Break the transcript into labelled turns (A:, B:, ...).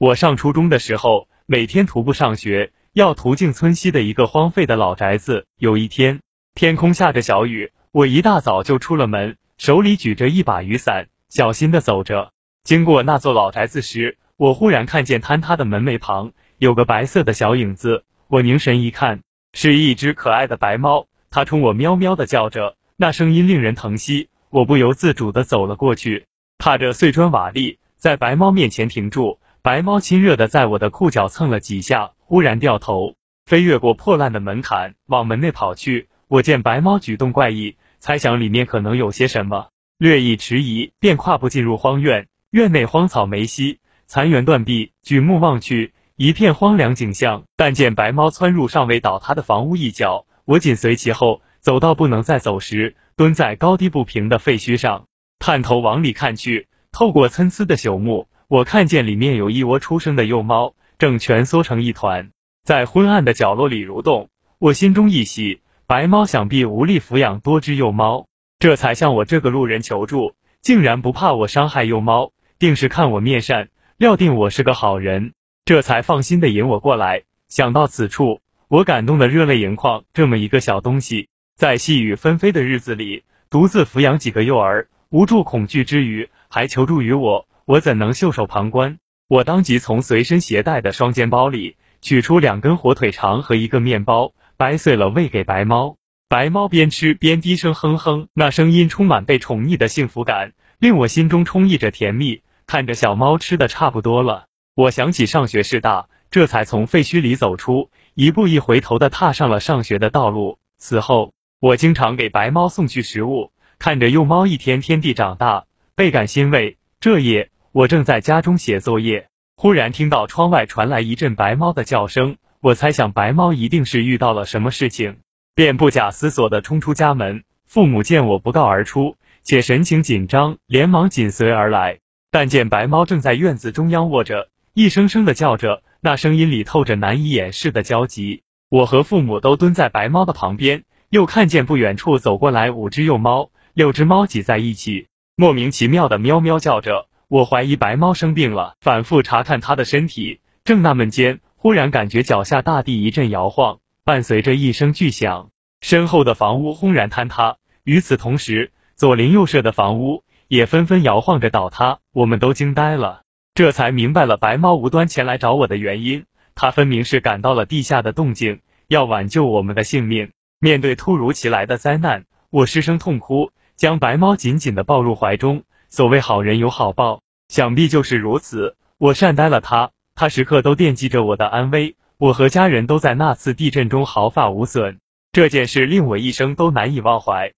A: 我上初中的时候，每天徒步上学，要途径村西的一个荒废的老宅子。有一天，天空下着小雨，我一大早就出了门，手里举着一把雨伞，小心的走着。经过那座老宅子时，我忽然看见坍塌的门楣旁有个白色的小影子。我凝神一看，是一只可爱的白猫，它冲我喵喵的叫着，那声音令人疼惜。我不由自主的走了过去，踏着碎砖瓦砾，在白猫面前停住。白猫亲热的在我的裤脚蹭了几下，忽然掉头，飞越过破烂的门槛，往门内跑去。我见白猫举动怪异，猜想里面可能有些什么，略一迟疑，便跨步进入荒院。院内荒草梅稀，残垣断壁，举目望去，一片荒凉景象。但见白猫窜入尚未倒塌的房屋一角，我紧随其后，走到不能再走时，蹲在高低不平的废墟上，探头往里看去，透过参差的朽木。我看见里面有一窝出生的幼猫，正蜷缩成一团，在昏暗的角落里蠕动。我心中一喜，白猫想必无力抚养多只幼猫，这才向我这个路人求助，竟然不怕我伤害幼猫，定是看我面善，料定我是个好人，这才放心的引我过来。想到此处，我感动的热泪盈眶。这么一个小东西，在细雨纷飞的日子里，独自抚养几个幼儿，无助恐惧之余，还求助于我。我怎能袖手旁观？我当即从随身携带的双肩包里取出两根火腿肠和一个面包，掰碎了喂给白猫。白猫边吃边低声哼哼，那声音充满被宠溺的幸福感，令我心中充溢着甜蜜。看着小猫吃的差不多了，我想起上学事大，这才从废墟里走出，一步一回头的踏上了上学的道路。此后，我经常给白猫送去食物，看着幼猫一天天地长大，倍感欣慰。这夜。我正在家中写作业，忽然听到窗外传来一阵白猫的叫声。我猜想白猫一定是遇到了什么事情，便不假思索地冲出家门。父母见我不告而出，且神情紧张，连忙紧随而来。但见白猫正在院子中央卧着，一声声的叫着，那声音里透着难以掩饰的焦急。我和父母都蹲在白猫的旁边，又看见不远处走过来五只幼猫，六只猫挤在一起，莫名其妙的喵喵叫着。我怀疑白猫生病了，反复查看它的身体。正纳闷间，忽然感觉脚下大地一阵摇晃，伴随着一声巨响，身后的房屋轰然坍塌。与此同时，左邻右舍的房屋也纷纷摇晃着倒塌。我们都惊呆了，这才明白了白猫无端前来找我的原因。它分明是感到了地下的动静，要挽救我们的性命。面对突如其来的灾难，我失声痛哭，将白猫紧紧的抱入怀中。所谓好人有好报，想必就是如此。我善待了他，他时刻都惦记着我的安危。我和家人都在那次地震中毫发无损，这件事令我一生都难以忘怀。